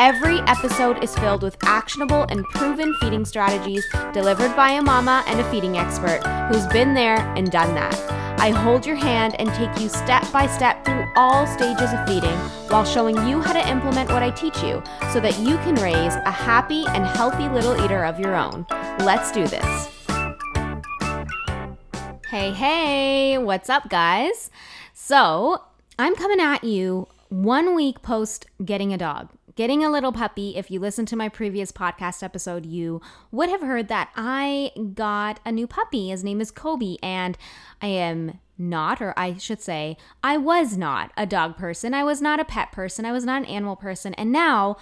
Every episode is filled with actionable and proven feeding strategies delivered by a mama and a feeding expert who's been there and done that. I hold your hand and take you step by step through all stages of feeding while showing you how to implement what I teach you so that you can raise a happy and healthy little eater of your own. Let's do this. Hey, hey, what's up, guys? So, I'm coming at you one week post getting a dog getting a little puppy, if you listen to my previous podcast episode, you would have heard that I got a new puppy. His name is Kobe, and I am not, or I should say, I was not a dog person. I was not a pet person. I was not an animal person. And now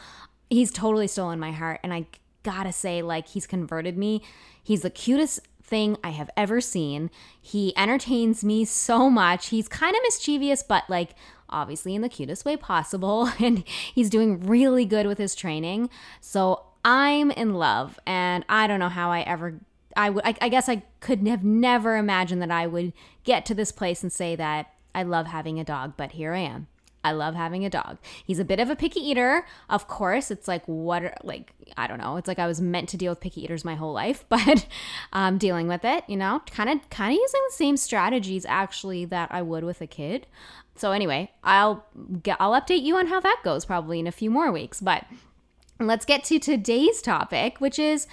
he's totally stolen my heart. And I gotta say, like, he's converted me. He's the cutest thing I have ever seen. He entertains me so much. He's kind of mischievous, but like obviously in the cutest way possible. And he's doing really good with his training. So I'm in love. And I don't know how I ever. I would. I, I guess I could have never imagined that I would get to this place and say that I love having a dog, but here I am. I love having a dog. He's a bit of a picky eater. Of course, it's like what like I don't know. It's like I was meant to deal with picky eaters my whole life, but um, dealing with it, you know, kind of kind of using the same strategies actually that I would with a kid. So anyway, I'll get I'll update you on how that goes probably in a few more weeks, but let's get to today's topic, which is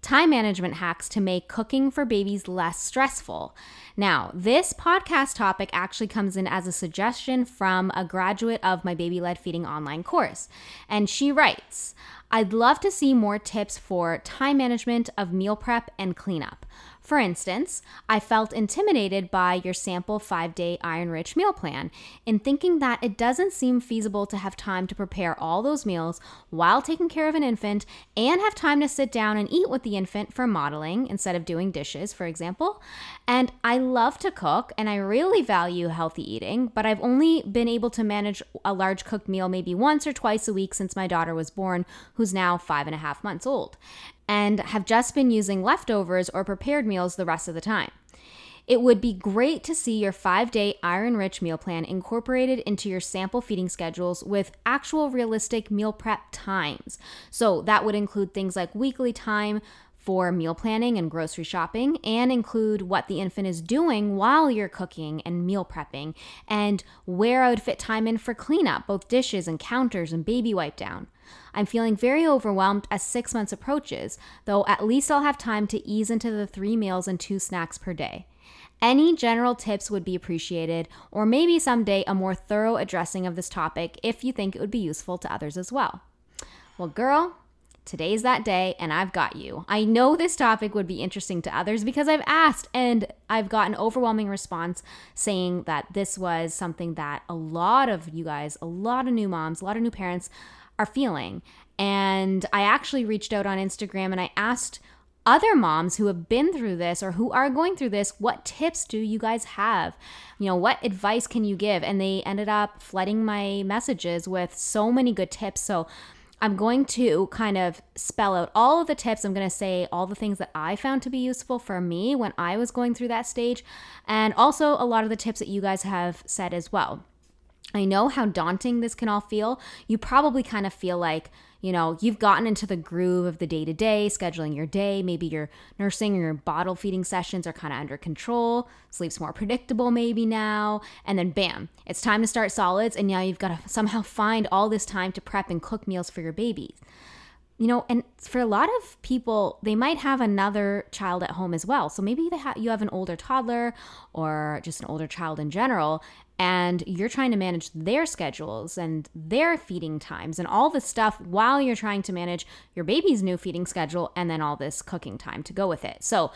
time management hacks to make cooking for babies less stressful. Now, this podcast topic actually comes in as a suggestion from a graduate of my baby led feeding online course. And she writes, I'd love to see more tips for time management of meal prep and cleanup. For instance, I felt intimidated by your sample five day iron rich meal plan in thinking that it doesn't seem feasible to have time to prepare all those meals while taking care of an infant and have time to sit down and eat with the infant for modeling instead of doing dishes, for example. And I love to cook and I really value healthy eating, but I've only been able to manage a large cooked meal maybe once or twice a week since my daughter was born, who's now five and a half months old and have just been using leftovers or prepared meals the rest of the time. It would be great to see your five day iron rich meal plan incorporated into your sample feeding schedules with actual realistic meal prep times. So that would include things like weekly time for meal planning and grocery shopping, and include what the infant is doing while you're cooking and meal prepping, and where I would fit time in for cleanup, both dishes and counters and baby wipe down. I'm feeling very overwhelmed as six months approaches, though at least I'll have time to ease into the three meals and two snacks per day. Any general tips would be appreciated, or maybe someday a more thorough addressing of this topic if you think it would be useful to others as well. Well, girl, today's that day and I've got you. I know this topic would be interesting to others because I've asked and I've got an overwhelming response saying that this was something that a lot of you guys, a lot of new moms, a lot of new parents are feeling. And I actually reached out on Instagram and I asked other moms who have been through this or who are going through this, what tips do you guys have? You know, what advice can you give? And they ended up flooding my messages with so many good tips. So I'm going to kind of spell out all of the tips. I'm going to say all the things that I found to be useful for me when I was going through that stage, and also a lot of the tips that you guys have said as well. I know how daunting this can all feel. You probably kind of feel like, you know, you've gotten into the groove of the day to day, scheduling your day. Maybe your nursing or your bottle feeding sessions are kind of under control. Sleep's more predictable, maybe now. And then, bam, it's time to start solids. And now you've got to somehow find all this time to prep and cook meals for your babies. You know, and for a lot of people, they might have another child at home as well. So maybe ha- you have an older toddler or just an older child in general, and you're trying to manage their schedules and their feeding times and all this stuff while you're trying to manage your baby's new feeding schedule and then all this cooking time to go with it. So,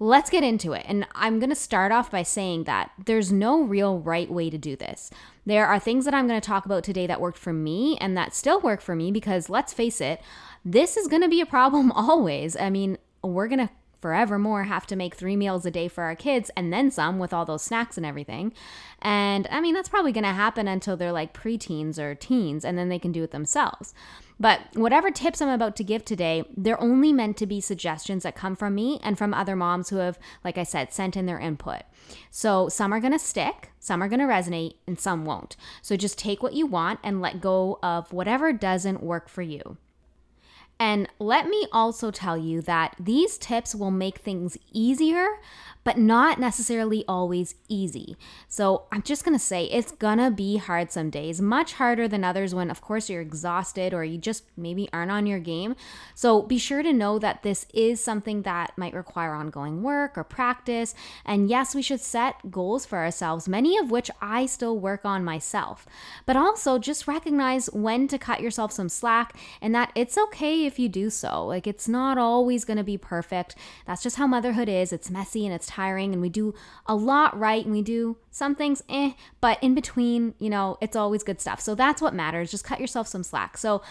let's get into it. And I'm going to start off by saying that there's no real right way to do this. There are things that I'm going to talk about today that worked for me and that still work for me because let's face it, this is going to be a problem always. I mean, we're going to forevermore have to make three meals a day for our kids and then some with all those snacks and everything. And I mean, that's probably going to happen until they're like preteens or teens, and then they can do it themselves. But whatever tips I'm about to give today, they're only meant to be suggestions that come from me and from other moms who have, like I said, sent in their input. So some are to stick, some are to resonate, and some won't. So just take what you want and let go of whatever doesn't work for you. And let me also tell you that these tips will make things easier, but not necessarily always easy. So I'm just gonna say it's gonna be hard some days, much harder than others when, of course, you're exhausted or you just maybe aren't on your game. So be sure to know that this is something that might require ongoing work or practice. And yes, we should set goals for ourselves, many of which I still work on myself. But also just recognize when to cut yourself some slack and that it's okay if you do so. Like it's not always gonna be perfect. That's just how motherhood is. It's messy and it's tiring and we do a lot right and we do some things eh, but in between, you know, it's always good stuff. So that's what matters. Just cut yourself some slack. So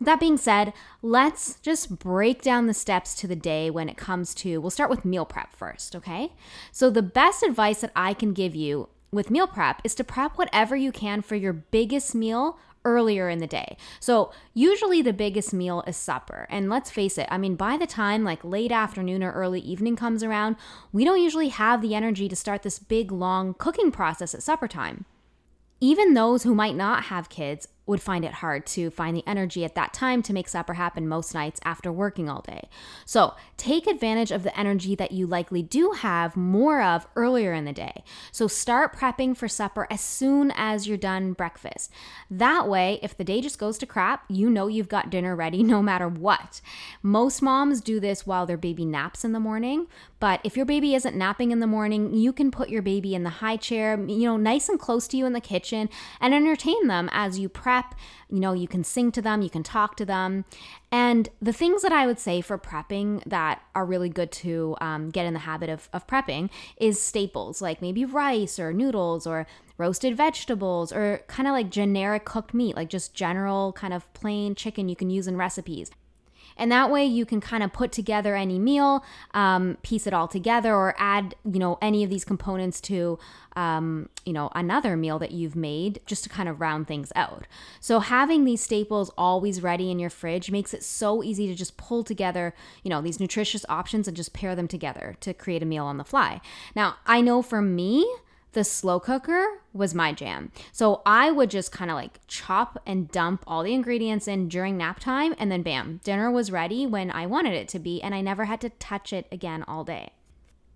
that being said, let's just break down the steps to the day when it comes to, we'll start with meal prep first, okay? So, the best advice that I can give you with meal prep is to prep whatever you can for your biggest meal earlier in the day. So, usually the biggest meal is supper. And let's face it, I mean, by the time like late afternoon or early evening comes around, we don't usually have the energy to start this big, long cooking process at supper time. Even those who might not have kids would find it hard to find the energy at that time to make supper happen most nights after working all day. So, take advantage of the energy that you likely do have more of earlier in the day. So, start prepping for supper as soon as you're done breakfast. That way, if the day just goes to crap, you know you've got dinner ready no matter what. Most moms do this while their baby naps in the morning, but if your baby isn't napping in the morning, you can put your baby in the high chair, you know, nice and close to you in the kitchen and entertain them as you prep prep. You know, you can sing to them, you can talk to them. And the things that I would say for prepping that are really good to um, get in the habit of, of prepping is staples like maybe rice or noodles or roasted vegetables or kind of like generic cooked meat, like just general kind of plain chicken you can use in recipes. And that way you can kind of put together any meal, um, piece it all together, or add, you know, any of these components to, um, you know, another meal that you've made just to kind of round things out. So having these staples always ready in your fridge makes it so easy to just pull together, you know, these nutritious options and just pair them together to create a meal on the fly. Now, I know for me, the slow cooker was my jam. So I would just kind of like chop and dump all the ingredients in during nap time, and then bam, dinner was ready when I wanted it to be, and I never had to touch it again all day.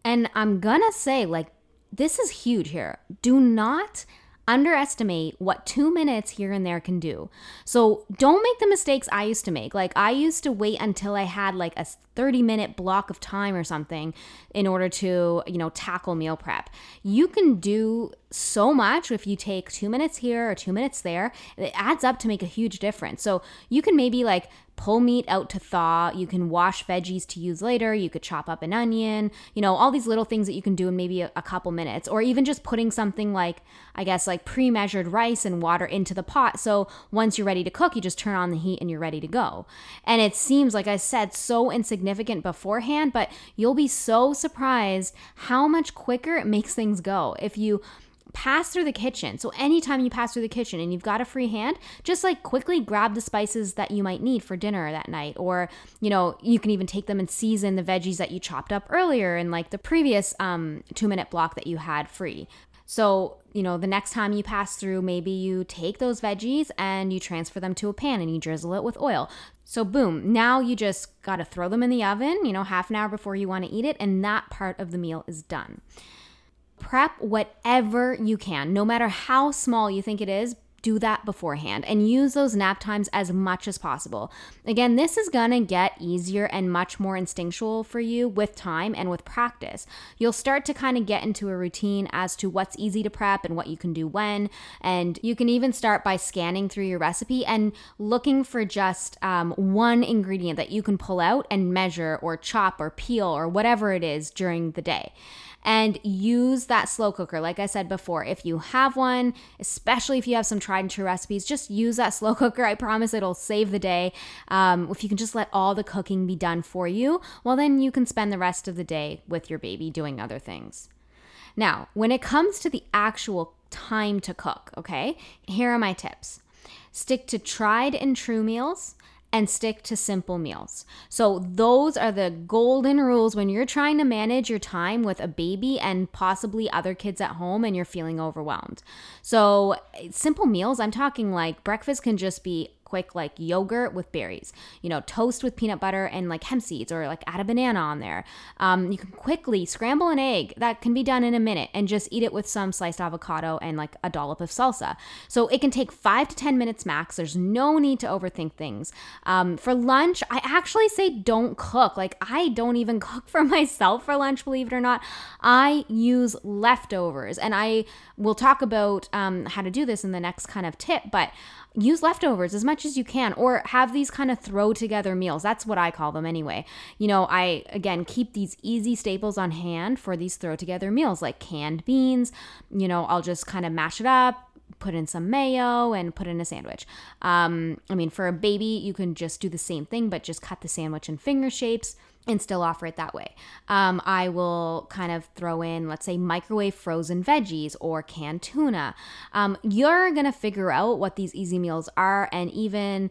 And I'm gonna say, like, this is huge here. Do not underestimate what two minutes here and there can do. So don't make the mistakes I used to make. Like, I used to wait until I had like a 30 minute block of time or something in order to, you know, tackle meal prep. You can do so much if you take two minutes here or two minutes there. It adds up to make a huge difference. So you can maybe like pull meat out to thaw. You can wash veggies to use later. You could chop up an onion, you know, all these little things that you can do in maybe a, a couple minutes. Or even just putting something like, I guess, like pre measured rice and water into the pot. So once you're ready to cook, you just turn on the heat and you're ready to go. And it seems, like I said, so insignificant beforehand, but you'll be so surprised how much quicker it makes things go. If you pass through the kitchen. So anytime you pass through the kitchen and you've got a free hand, just like quickly grab the spices that you might need for dinner that night. Or, you know, you can even take them and season the veggies that you chopped up earlier in like the previous um, two minute block that you had free. So, you know, the next time you pass through, maybe you take those veggies and you transfer them to a pan and you drizzle it with oil. So, boom, now you just got to throw them in the oven, you know, half an hour before you want to eat it, and that part of the meal is done. Prep whatever you can, no matter how small you think it is, do that beforehand and use those nap times as much as possible. Again, this is gonna get easier and much more instinctual for you with time and with practice. You'll start to kind of get into a routine as to what's easy to prep and what you can do when. And you can even start by scanning through your recipe and looking for just um, one ingredient that you can pull out and measure or chop or peel or whatever it is during the day. And use that slow cooker. Like I said before, if you have one, especially if you have some tried and true recipes, just use that slow cooker. I promise it'll save the day. Um, if you can just let all the cooking be done for you, well, then you can spend the rest of the day with your baby doing other things. Now, when it comes to the actual time to cook, okay, here are my tips stick to tried and true meals and stick to simple meals. So, those are the golden rules when you're trying to manage your time with a baby and possibly other kids at home and you're feeling overwhelmed. So, simple meals, I'm talking like breakfast can just be quick like yogurt with berries, you know, toast with peanut butter and like hemp seeds or like add a banana on there. Um, you can quickly scramble an egg that can be done in a minute and just eat it with some sliced avocado and like a dollop of salsa. So it can take five to 10 minutes max. There's no need to overthink things. Um, for lunch, I actually say don't cook. Like I don't even cook for myself for lunch, believe it or not. I use leftovers and I will talk about um, how to do this in the next kind of tip, but use leftovers as much as you can or have these kind of throw together meals. That's what I call them anyway. You know, I again keep these easy staples on hand for these throw together meals like canned beans. You know, I'll just kind of mash it up, put in some mayo and put in a sandwich. Um, I mean, for a baby, you can just do the same thing, but just cut the sandwich in finger shapes and still offer it that way. Um, I will kind of throw in, let's say, microwave frozen veggies or canned tuna. Um, you're gonna figure out what these easy meals are, and even,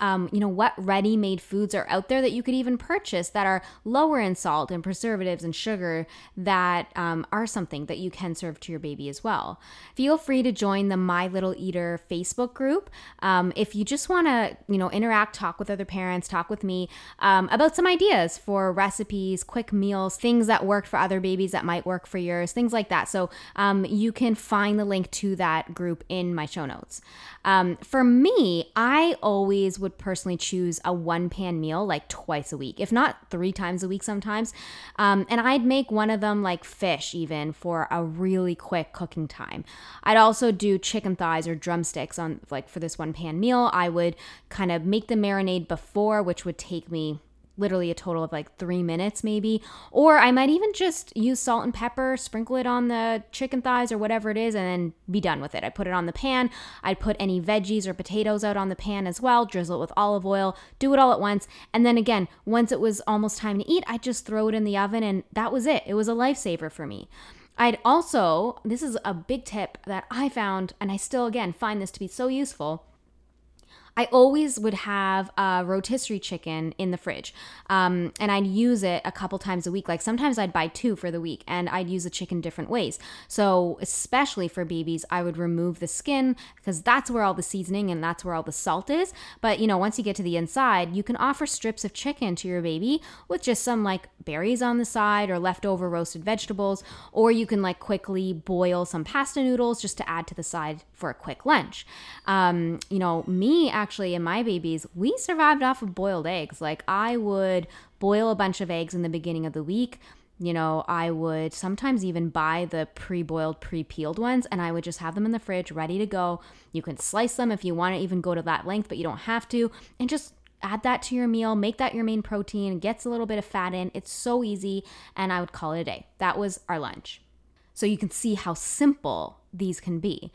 um, you know, what ready-made foods are out there that you could even purchase that are lower in salt and preservatives and sugar that um, are something that you can serve to your baby as well. Feel free to join the My Little Eater Facebook group um, if you just want to, you know, interact, talk with other parents, talk with me um, about some ideas for for recipes, quick meals, things that worked for other babies that might work for yours, things like that. So um, you can find the link to that group in my show notes. Um, for me, I always would personally choose a one pan meal like twice a week, if not three times a week sometimes. Um, and I'd make one of them like fish, even for a really quick cooking time. I'd also do chicken thighs or drumsticks on like for this one pan meal. I would kind of make the marinade before, which would take me literally a total of like three minutes, maybe. Or I might even just use salt and pepper, sprinkle it on the chicken thighs or whatever it is, and then be done with it. I put it on the pan. I'd put any veggies or potatoes out on the pan as well, drizzle it with olive oil, do it all at once. And then again, once it was almost time to eat, I'd just throw it in the oven, and that was it. It was a lifesaver for me. I'd also, this is a big tip that I found, and I still, again, find this to be so useful I always would have a rotisserie chicken in the fridge, um, and I'd use it a couple times a week. Like sometimes I'd buy two for the week, and I'd use the chicken different ways. So especially for babies, I would remove the skin because that's where all the seasoning and that's where all the salt is. But you know, once you get to the inside, you can offer strips of chicken to your baby with just some like berries on the side or leftover roasted vegetables, or you can like quickly boil some pasta noodles just to add to the side for a quick lunch. Um, you know, me actually and my babies, we survived off of boiled eggs. Like I would boil a bunch of eggs in the beginning of the week. You know, I would sometimes even buy the pre boiled, pre peeled ones, and I would just have them in the fridge ready to go. You can slice them if you want to even go to that length, but you don't have to. And just add that to your meal, make that your main protein, gets a little bit of fat in. It's so easy, and I would call it a day. That was our lunch. So you can see how simple these can be.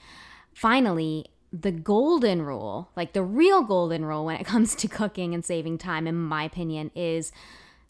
Finally, the golden rule, like the real golden rule when it comes to cooking and saving time, in my opinion, is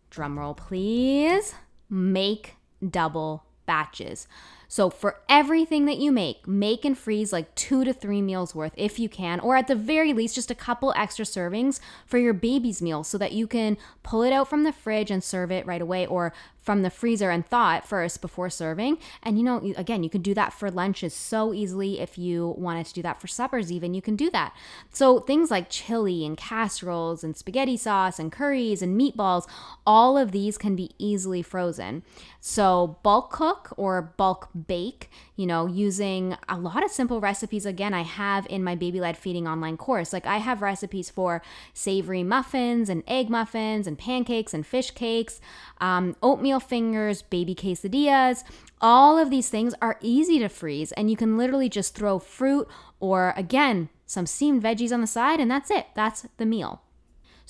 drumroll please, make double batches. So for everything that you make, make and freeze like two to three meals worth if you can, or at the very least, just a couple extra servings for your baby's meal so that you can pull it out from the fridge and serve it right away, or from the freezer and thaw it first before serving. And you know, again, you can do that for lunches so easily. If you wanted to do that for suppers, even, you can do that. So things like chili and casseroles and spaghetti sauce and curries and meatballs, all of these can be easily frozen. So bulk cook or bulk bake, you know, using a lot of simple recipes. Again, I have in my baby led feeding online course. Like I have recipes for savory muffins and egg muffins and pancakes and fish cakes, um, oatmeal fingers, baby quesadillas. All of these things are easy to freeze, and you can literally just throw fruit or, again, some steamed veggies on the side, and that's it. That's the meal.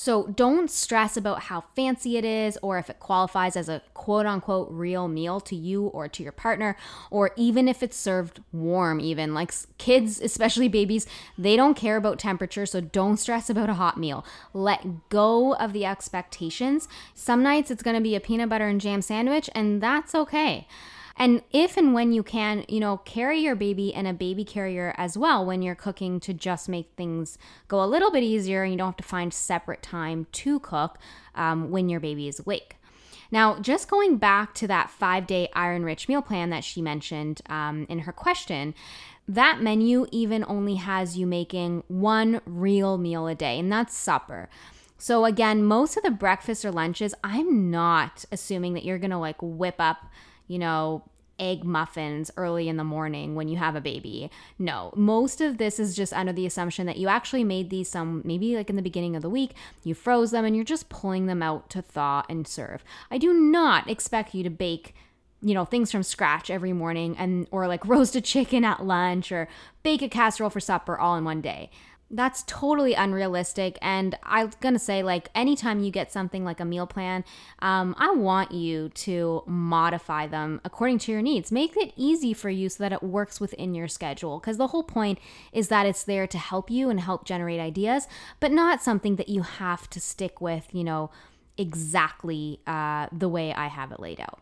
So don't stress about how fancy it is or if it qualifies as a quote unquote real meal to you or to your partner, or even if it's served warm, even. Like kids, especially babies, they don't care about temperature, so don't stress about a hot meal. Let go of the expectations. Some nights it's gonna be a peanut butter and jam sandwich, and that's okay. And if and when you can, you know, carry your baby in a baby carrier as well when you're cooking to just make things go a little bit easier and you don't have to find separate time to cook um, when your baby is awake. Now, just going back to that five day iron rich meal plan that she mentioned um, in her question, that menu even only has you making one real meal a day, and that's supper. So, again, most of the breakfast or lunches, I'm not assuming that you're gonna like whip up you know, egg muffins early in the morning when you have a baby. No, most of this is just under the assumption that you actually made these some maybe like in the beginning of the week, you froze them and you're just pulling them out to thaw and serve. I do not expect you to bake you know things from scratch every morning and or like roast a chicken at lunch or bake a casserole for supper all in one day that's totally unrealistic. And i'm gonna say like anytime you get something like a meal plan um, i want you to modify them according to your needs. Make it easy for you so that it works within your schedule. Because the whole point is that it's there to help you and help generate ideas but not something that you have to stick with you know exactly uh, the way i have it laid out.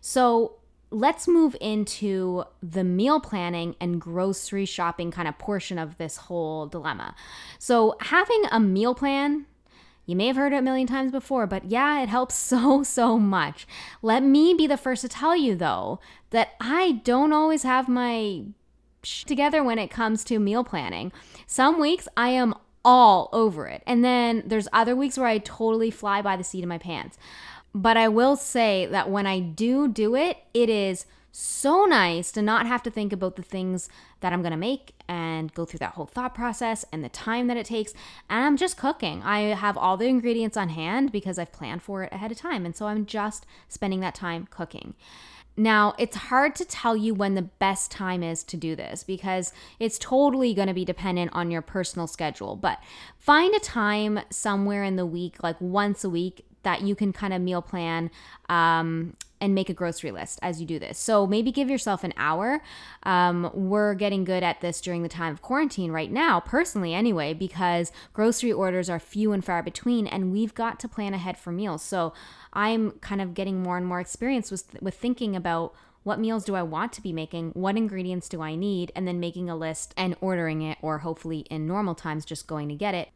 So let's move into the meal planning and grocery shopping kind of portion of this whole dilemma. So, having a meal plan, you may have heard it a million times before, but yeah, it helps so, so much. Let me be the first to tell you, though, that I don't always have my sh- together when it comes to meal planning. Some weeks I am all over it. And then there's other weeks where I totally fly by the seat of my pants. But I will say that when I do do it, it is so nice to not have to think about the things that I'm gonna make and go through that whole thought process and the time that it takes. And I'm just cooking. I have all the ingredients on hand because I've planned for it ahead of time. And so I'm just spending that time cooking. Now, it's hard to tell you when the best time is to do this because it's totally going to be dependent on your personal schedule. But find a time somewhere in the week, like once a week, that you can kind of meal plan um, and make a grocery list as you do this. So maybe give yourself an hour. Um, we're getting good at this during the time of quarantine right now, personally, anyway, because grocery orders are few and far between, and we've got to plan ahead for meals. So I'm kind of getting more and more experience with, with thinking about what meals do I want to be making? What ingredients do I need? And then making a list and ordering it, or hopefully in normal times, just going to get it.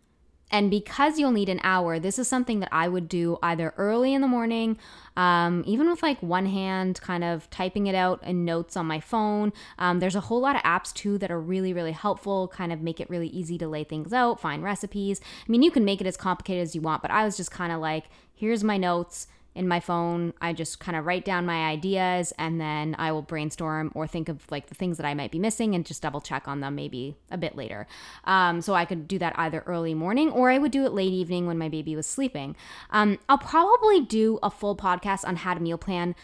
And because you'll need an hour, this is something that I would do either early in the morning, um, even with like one hand, kind of typing it out in notes on my phone. Um, there's a whole lot of apps too that are really, really helpful, kind of make it really easy to lay things out, find recipes. I mean, you can make it as complicated as you want, but I was just kind of like, here's my notes in my phone. I just kind of write down my ideas and then I will brainstorm or think of like the things that I might be missing and just double check on them maybe a bit later. Um, so I could do that either early morning or I would do it late evening when my baby was sleeping. Um, I'll probably do a full podcast on how to meal plan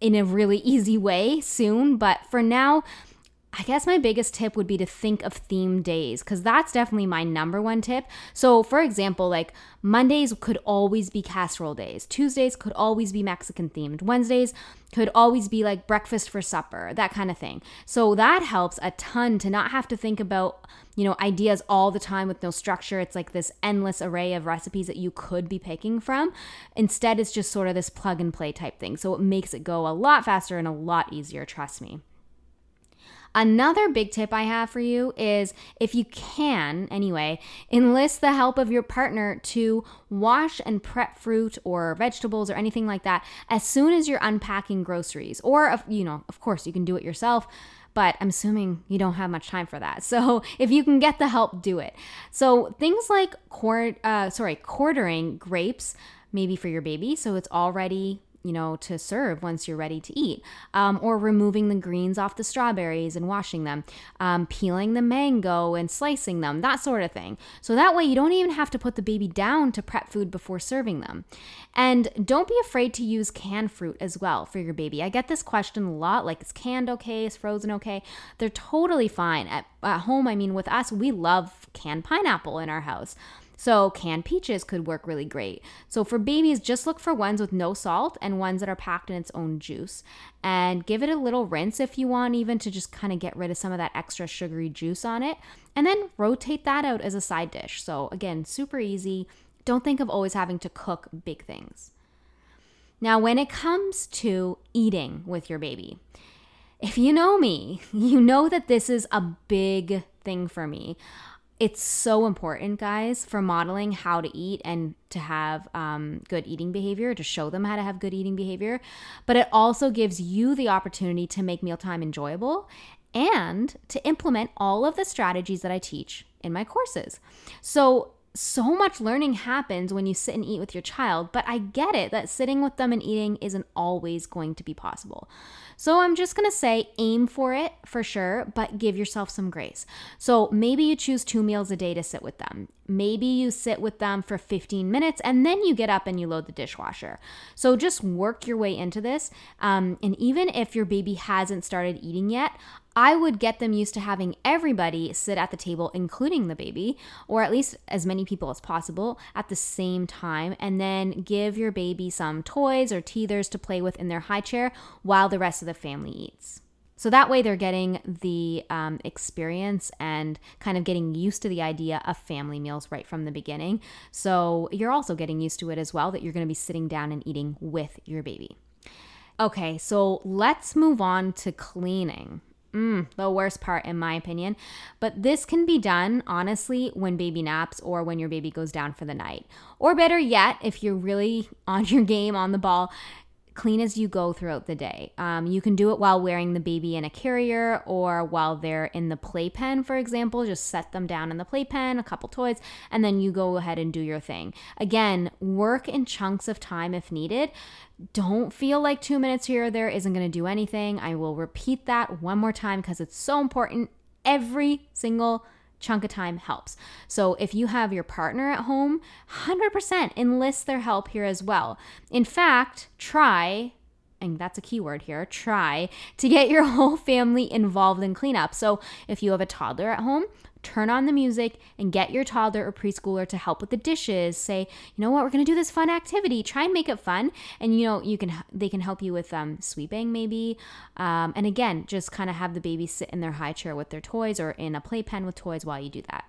in a really easy way soon, but for now, I guess my biggest tip would be to think of theme days because that's definitely my number one tip. So, for example, like Mondays could always be casserole days, Tuesdays could always be Mexican themed, Wednesdays could always be like breakfast for supper, that kind of thing. So, that helps a ton to not have to think about, you know, ideas all the time with no structure. It's like this endless array of recipes that you could be picking from. Instead, it's just sort of this plug and play type thing. So, it makes it go a lot faster and a lot easier, trust me. Another big tip I have for you is if you can, anyway, enlist the help of your partner to wash and prep fruit or vegetables or anything like that as soon as you're unpacking groceries. Or, you know, of course, you can do it yourself but I'm assuming you don't have much time for that. So if you can get the help, do it. So things like quart, uh, sorry, quartering grapes, maybe for your baby, so it's already you know, to serve once you're ready to eat, um, or removing the greens off the strawberries and washing them, um, peeling the mango and slicing them, that sort of thing. So that way you don't even have to put the baby down to prep food before serving them. And don't be afraid to use canned fruit as well for your baby. I get this question a lot like, is canned okay? Is frozen okay? They're totally fine. At, at home, I mean, with us, we love canned pineapple in our house. So, canned peaches could work really great. So, for babies, just look for ones with no salt and ones that are packed in its own juice. And give it a little rinse if you want, even to just kind of get rid of some of that extra sugary juice on it. And then rotate that out as a side dish. So, again, super easy. Don't think of always having to cook big things. Now, when it comes to eating with your baby, if you know me, you know that this is a big thing for me it's so important, guys, for modeling how to eat and to have um, good eating behavior, to show them how to have good eating behavior. But it also gives you the opportunity to make mealtime enjoyable and to implement all of the strategies that I teach in my courses. So, so much learning happens when you sit and eat with your child, but I get it that sitting with them and eating isn't always going to be possible. So I'm just gonna say aim for it for sure, but give yourself some grace. So maybe you choose two meals a day to sit with them. Maybe you sit with them for 15 minutes and then you get up and you load the dishwasher. So just work your way into this. Um, and even if your baby hasn't started eating yet, I would get them used to having everybody sit at the table, including the baby, or at least as many people as possible at the same time, and then give your baby some toys or teethers to play with in their high chair while the rest of the family eats. So that way they're getting the um, experience and kind of getting used to the idea of family meals right from the beginning. So you're also getting used to it as well that you're going to be sitting down and eating with your baby. Okay, so let's move on to cleaning. Mm, the worst part, in my opinion. But this can be done, honestly, when baby naps or when your baby goes down for the night. Or better yet, if you're really on your game, on the ball, clean as you go throughout the day. Um, you can do it while wearing the baby in a carrier or while they're in the playpen, for example. Just set them down in the playpen, a couple toys, and then you go ahead and do your thing. Again, work in chunks of time if needed. Don't feel like two minutes here or there isn't going to do anything. I will repeat that one more time because it's so important. Every single chunk of time helps. So if you have your partner at home, 100% enlist their help here as well. In fact, try and that's a keyword here, try to get your whole family involved in cleanup. So if you have a toddler at home, turn on the music and get your toddler or preschooler to help with the dishes. Say you know what? We're going to do this fun activity. Try and make it fun. And you know you can they can help you with um, sweeping maybe. Um, and again just kind of have the baby sit in their high chair with their toys or in a playpen with toys while you do that.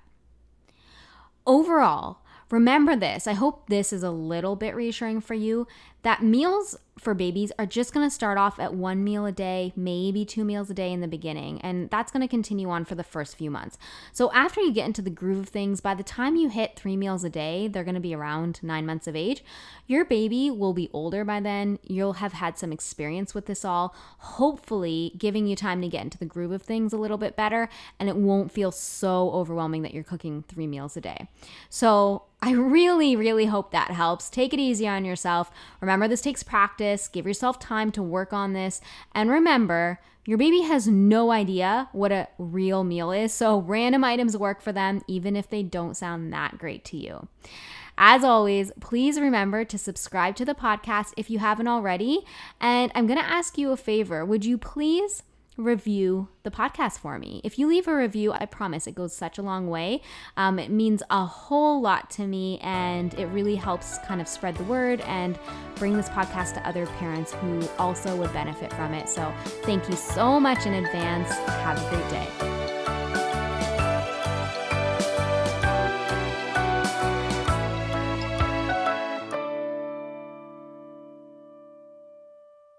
Overall remember this. I hope this is a little bit reassuring for you. That meals for babies are just going to start off at one meal a day, maybe two meals a day in the beginning, and that's going to continue on for the first few months. So, after you get into the groove of things, by the time you hit three meals a day, they're going to be around nine months of age. Your baby will be older by then. You'll have had some experience with this all, hopefully, giving you time to get into the groove of things a little bit better, and it won't feel so overwhelming that you're cooking three meals a day. So, I really, really hope that helps. Take it easy on yourself. Remember, this takes practice. Give yourself time to work on this. And remember, your baby has no idea what a real meal is, so random items work for them, even if they don't sound that great to you. As always, please remember to subscribe to the podcast if you haven't already. And I'm to ask you a favor. Would you please? Review the podcast for me. If you leave a review, I promise it goes such a long way. Um, it means a whole lot to me and it really helps kind of spread the word and bring this podcast to other parents who also would benefit from it. So thank you so much in advance. Have a great day.